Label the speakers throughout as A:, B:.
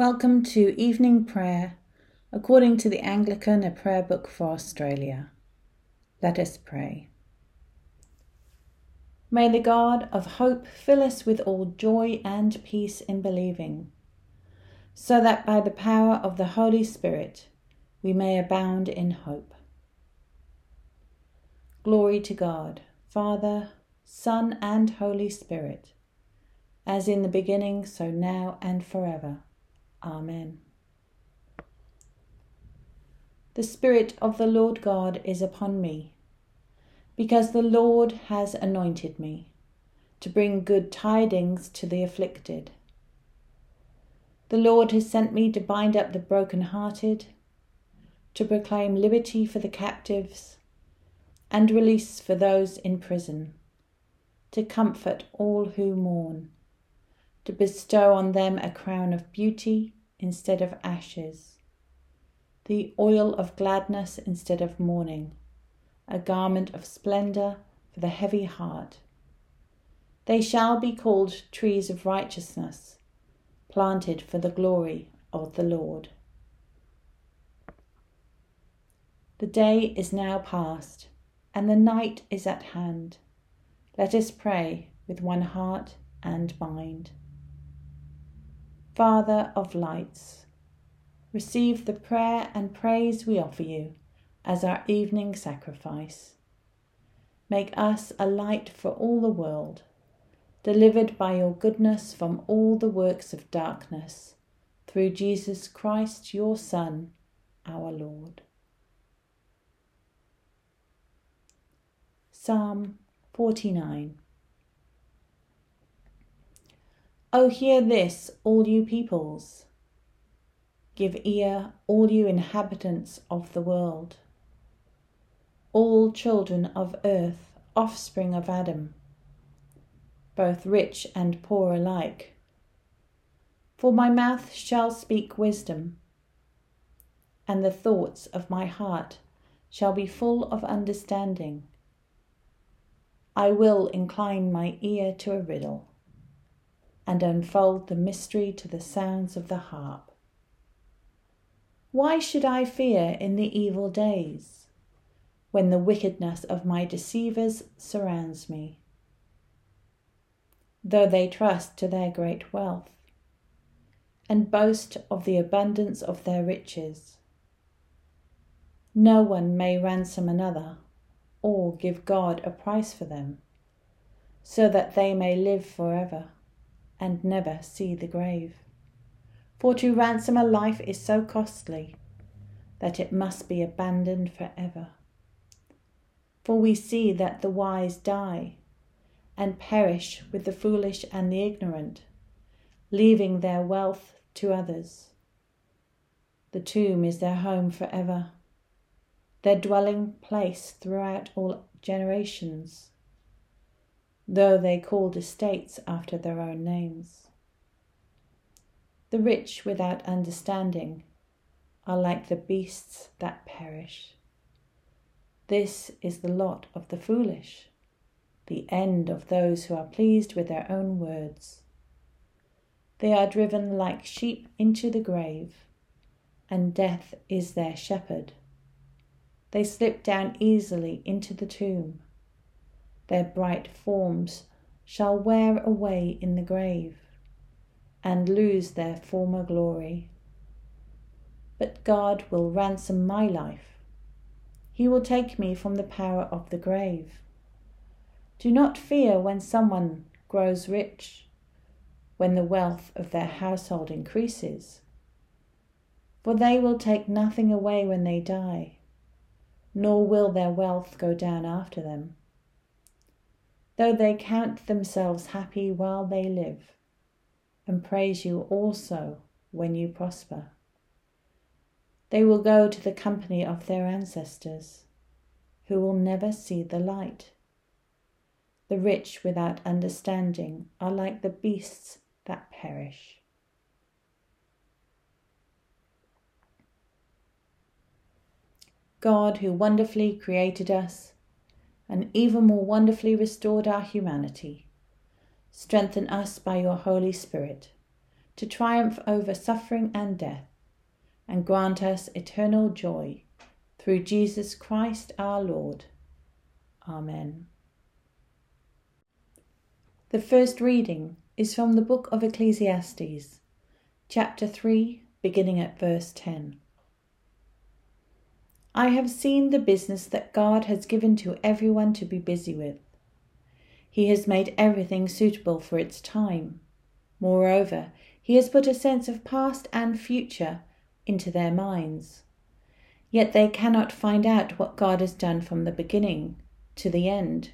A: Welcome to evening prayer according to the Anglican A Prayer Book for Australia. Let us pray. May the God of hope fill us with all joy and peace in believing, so that by the power of the Holy Spirit we may abound in hope. Glory to God, Father, Son, and Holy Spirit, as in the beginning, so now, and forever. Amen. The Spirit of the Lord God is upon me, because the Lord has anointed me to bring good tidings to the afflicted. The Lord has sent me to bind up the broken-hearted, to proclaim liberty for the captives, and release for those in prison, to comfort all who mourn to bestow on them a crown of beauty instead of ashes, the oil of gladness instead of mourning, a garment of splendor for the heavy heart. They shall be called trees of righteousness, planted for the glory of the Lord. The day is now past, and the night is at hand. Let us pray with one heart and mind. Father of lights, receive the prayer and praise we offer you as our evening sacrifice. Make us a light for all the world, delivered by your goodness from all the works of darkness, through Jesus Christ, your Son, our Lord. Psalm 49 O hear this, all you peoples. Give ear, all you inhabitants of the world. All children of earth, offspring of Adam, both rich and poor alike. For my mouth shall speak wisdom, and the thoughts of my heart shall be full of understanding. I will incline my ear to a riddle and unfold the mystery to the sounds of the harp. Why should I fear in the evil days, when the wickedness of my deceivers surrounds me? Though they trust to their great wealth, and boast of the abundance of their riches, no one may ransom another or give God a price for them, so that they may live forever and never see the grave. For to ransom a life is so costly that it must be abandoned for ever. For we see that the wise die and perish with the foolish and the ignorant, leaving their wealth to others. The tomb is their home for ever, their dwelling place throughout all generations though they called estates after their own names. The rich without understanding are like the beasts that perish. This is the lot of the foolish, the end of those who are pleased with their own words. They are driven like sheep into the grave, and death is their shepherd. They slip down easily into the tomb their bright forms shall wear away in the grave and lose their former glory. But God will ransom my life. He will take me from the power of the grave. Do not fear when someone grows rich, when the wealth of their household increases. For they will take nothing away when they die, nor will their wealth go down after them though they count themselves happy while they live, and praise you also when you prosper. They will go to the company of their ancestors, who will never see the light. The rich without understanding are like the beasts that perish. God, who wonderfully created us, and even more wonderfully restored our humanity. Strengthen us by your Holy Spirit to triumph over suffering and death, and grant us eternal joy through Jesus Christ our Lord. Amen. The first reading is from the book of Ecclesiastes, chapter 3, beginning at verse 10. I have seen the business that God has given to everyone to be busy with. He has made everything suitable for its time. Moreover, he has put a sense of past and future into their minds. Yet they cannot find out what God has done from the beginning to the end.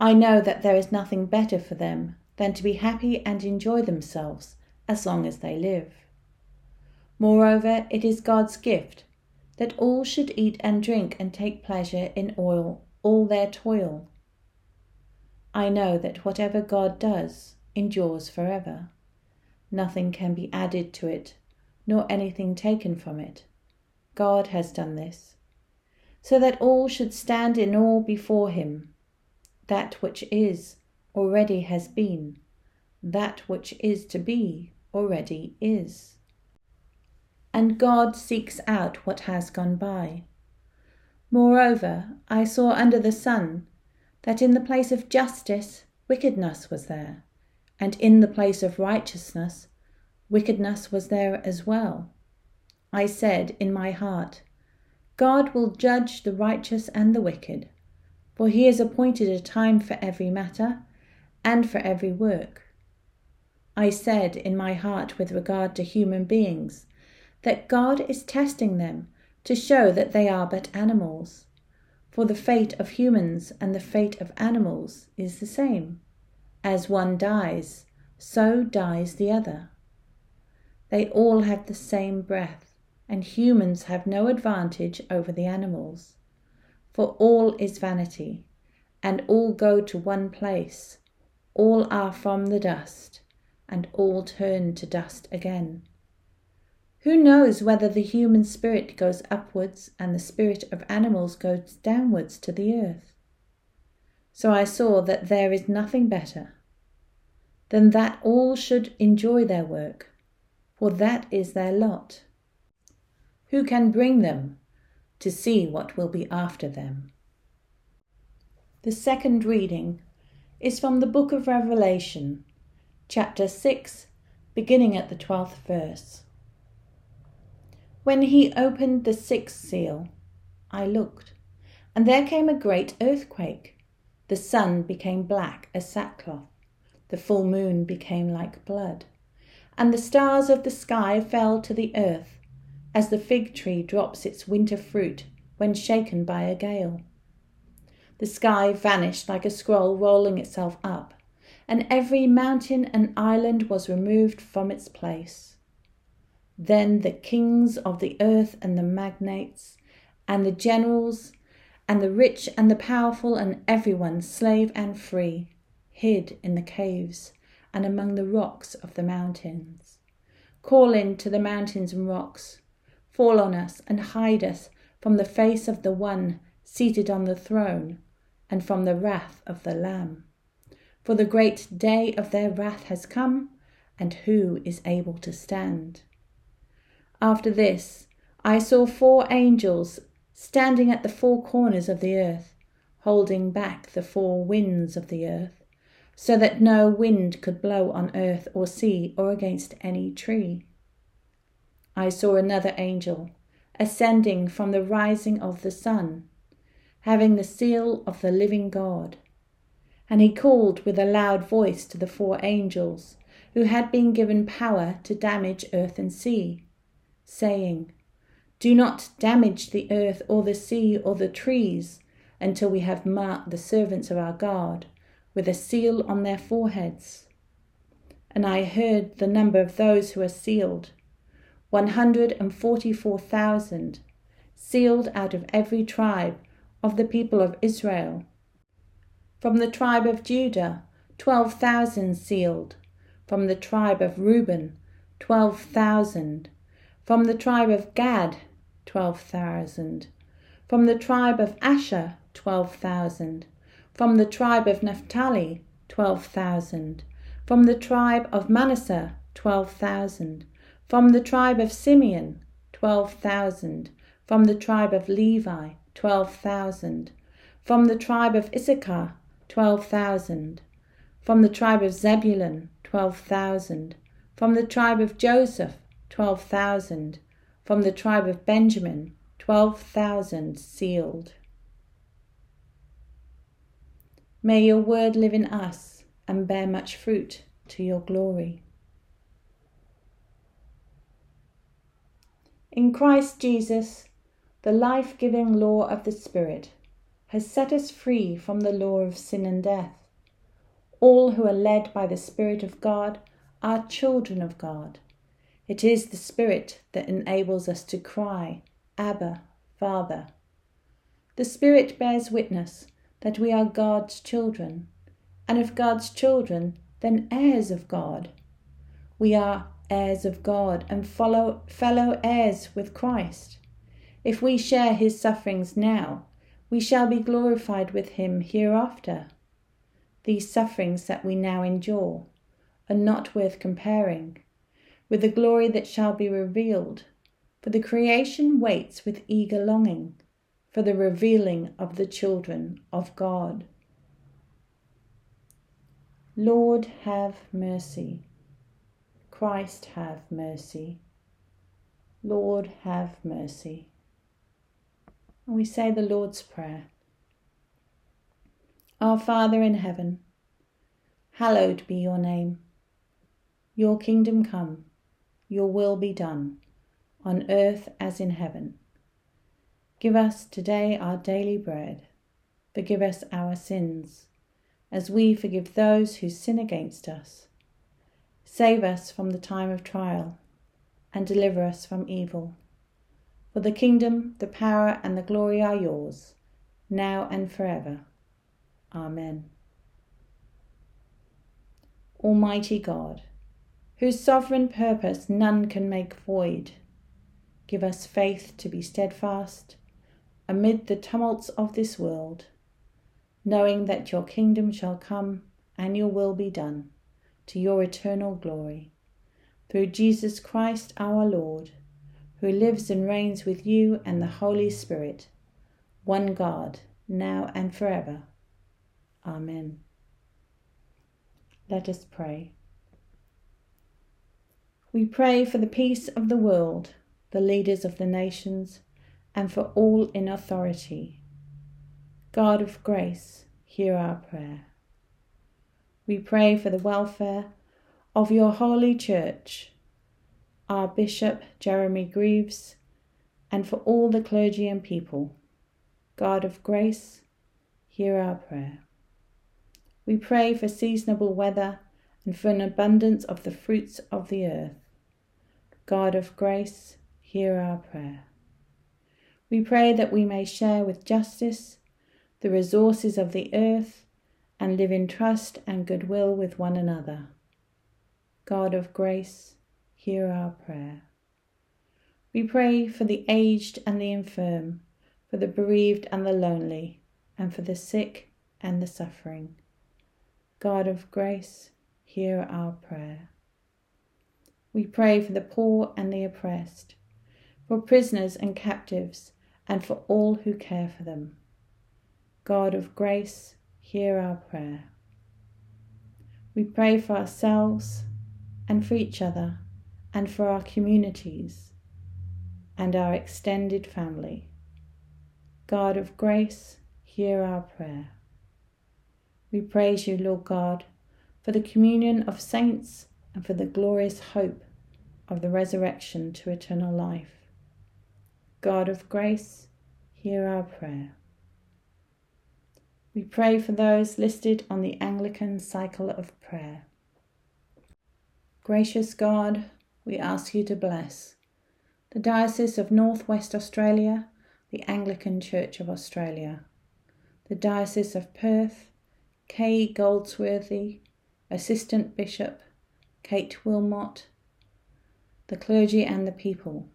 A: I know that there is nothing better for them than to be happy and enjoy themselves as long as they live. Moreover, it is God's gift that all should eat and drink and take pleasure in oil all their toil. I know that whatever God does endures forever. Nothing can be added to it, nor anything taken from it. God has done this, so that all should stand in awe before him. That which is already has been, that which is to be already is. And God seeks out what has gone by. Moreover, I saw under the sun that in the place of justice wickedness was there and in the place of righteousness, wickedness was there as well. I said in my heart, God will judge the righteous and the wicked, for he has appointed a time for every matter and for every work. I said in my heart with regard to human beings that God is testing them to show that they are but animals, for the fate of humans and the fate of animals is the same. As one dies, so dies the other. They all have the same breath, and humans have no advantage over the animals. For all is vanity, and all go to one place. All are from the dust, and all turn to dust again. Who knows whether the human spirit goes upwards and the spirit of animals goes downwards to the earth? So I saw that there is nothing better than that all should enjoy their work, for that is their lot. Who can bring them to see what will be after them? The second reading is from the book of Revelation, chapter 6, beginning at the twelfth verse. When he opened the sixth seal, I looked, and there came a great earthquake the sun became black as sackcloth, the full moon became like blood, and the stars of the sky fell to the earth, as the fig tree drops its winter fruit when shaken by a gale. The sky vanished like a scroll rolling itself up, and every mountain and island was removed from its place. Then the kings of the earth and the magnates, and the generals, and the rich and the powerful and everyone, slave and free, hid in the caves and among the rocks of the mountains. Call in to the mountains and rocks, fall on us and hide us from the face of the one seated on the throne and from the wrath of the Lamb. For the great day of their wrath has come, and who is able to stand? After this, I saw four angels standing at the four corners of the earth, holding back the four winds of the earth, so that no wind could blow on earth or sea or against any tree. I saw another angel ascending from the rising of the sun, having the seal of the living God. And he called with a loud voice to the four angels who had been given power to damage earth and sea, saying, do not damage the earth or the sea or the trees until we have marked the servants of our God with a seal on their foreheads. And I heard the number of those who are sealed 144,000, sealed out of every tribe of the people of Israel. From the tribe of Judah, 12,000 sealed. From the tribe of Reuben, 12,000. From the tribe of Gad, 12,000. From the tribe of Asher, 12,000. From the tribe of Naphtali, 12,000. From the tribe of Manasseh, 12,000. From the tribe of Simeon, 12,000. From the tribe of Levi, 12,000. From the tribe of Issachar, 12,000. From the tribe of Zebulun, 12,000. From the tribe of Joseph, 12,000. From the tribe of Benjamin, 12,000 sealed. May your word live in us and bear much fruit to your glory. In Christ Jesus, the life giving law of the Spirit has set us free from the law of sin and death. All who are led by the Spirit of God are children of God. It is the Spirit that enables us to cry, Abba, Father. The Spirit bears witness that we are God's children, and if God's children, then heirs of God. We are heirs of God and follow, fellow heirs with Christ. If we share his sufferings now, we shall be glorified with him hereafter. These sufferings that we now endure are not worth comparing with the glory that shall be revealed, for the creation waits with eager longing for the revealing of the children of God. Lord, have mercy. Christ, have mercy. Lord, have mercy. And we say the Lord's Prayer. Our Father in heaven, hallowed be your name. Your kingdom come, your will be done, on earth as in heaven. Give us today our daily bread. Forgive us our sins, as we forgive those who sin against us. Save us from the time of trial, and deliver us from evil. For the kingdom, the power, and the glory are yours, now and forever. Amen. Almighty God, whose sovereign purpose none can make void, give us faith to be steadfast amid the tumults of this world, knowing that your kingdom shall come and your will be done to your eternal glory. Through Jesus Christ our Lord, who lives and reigns with you and the Holy Spirit, one God, now and forever. Amen. Let us pray. We pray for the peace of the world, the leaders of the nations, and for all in authority. God of grace, hear our prayer. We pray for the welfare of your holy church, our Bishop Jeremy Greaves, and for all the clergy and people. God of grace, hear our prayer. We pray for seasonable weather and for an abundance of the fruits of the earth. God of grace, hear our prayer. We pray that we may share with justice the resources of the earth and live in trust and goodwill with one another. God of grace, hear our prayer. We pray for the aged and the infirm, for the bereaved and the lonely, and for the sick and the suffering. God of grace, hear our prayer. We pray for the poor and the oppressed, for prisoners and captives and for all who care for them. God of grace, hear our prayer. We pray for ourselves and for each other and for our communities and our extended family. God of grace, hear our prayer. We praise you, Lord God, for the communion of saints and for the glorious hope of the resurrection to eternal life. God of grace, hear our prayer. We pray for those listed on the Anglican cycle of prayer. Gracious God, we ask you to bless the Diocese of North West Australia, the Anglican Church of Australia, the Diocese of Perth, K. Goldsworthy, Assistant Bishop, Kate Wilmot, the clergy and the people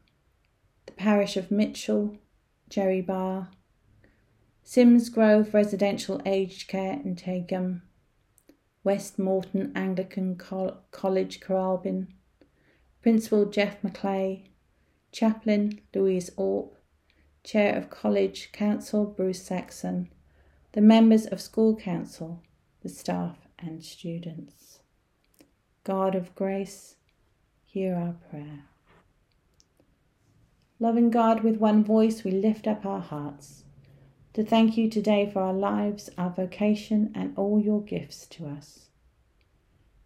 A: the parish of Mitchell, Jerry Barr, Symes Grove Residential Aged Care in Taigum, West Moreton Anglican Col- College Coralbin, Principal Jeff Maclay, Chaplain Louise Orp, Chair of College Council Bruce Saxon, the members of School Council, the staff and students. God of grace, hear our prayer. Loving God, with one voice we lift up our hearts to thank you today for our lives, our vocation, and all your gifts to us.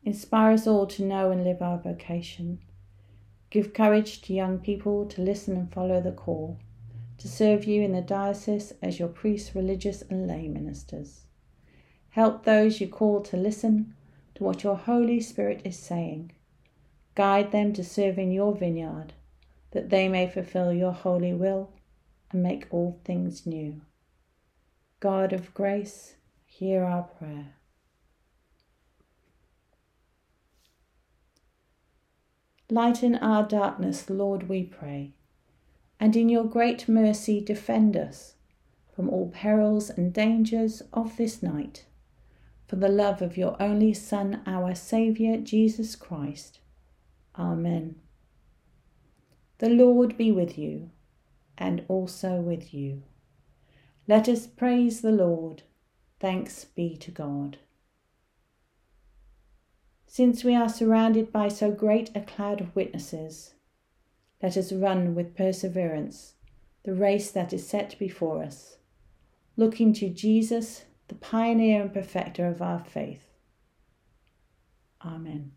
A: Inspire us all to know and live our vocation. Give courage to young people to listen and follow the call, to serve you in the diocese as your priests, religious, and lay ministers. Help those you call to listen to what your Holy Spirit is saying. Guide them to serve in your vineyard, that they may fulfill your holy will and make all things new. God of grace, hear our prayer. Lighten our darkness, Lord, we pray, and in your great mercy defend us from all perils and dangers of this night, for the love of your only Son, our Saviour, Jesus Christ. Amen. The Lord be with you, and also with you. Let us praise the Lord. Thanks be to God. Since we are surrounded by so great a cloud of witnesses, let us run with perseverance the race that is set before us, looking to Jesus, the pioneer and perfecter of our faith. Amen.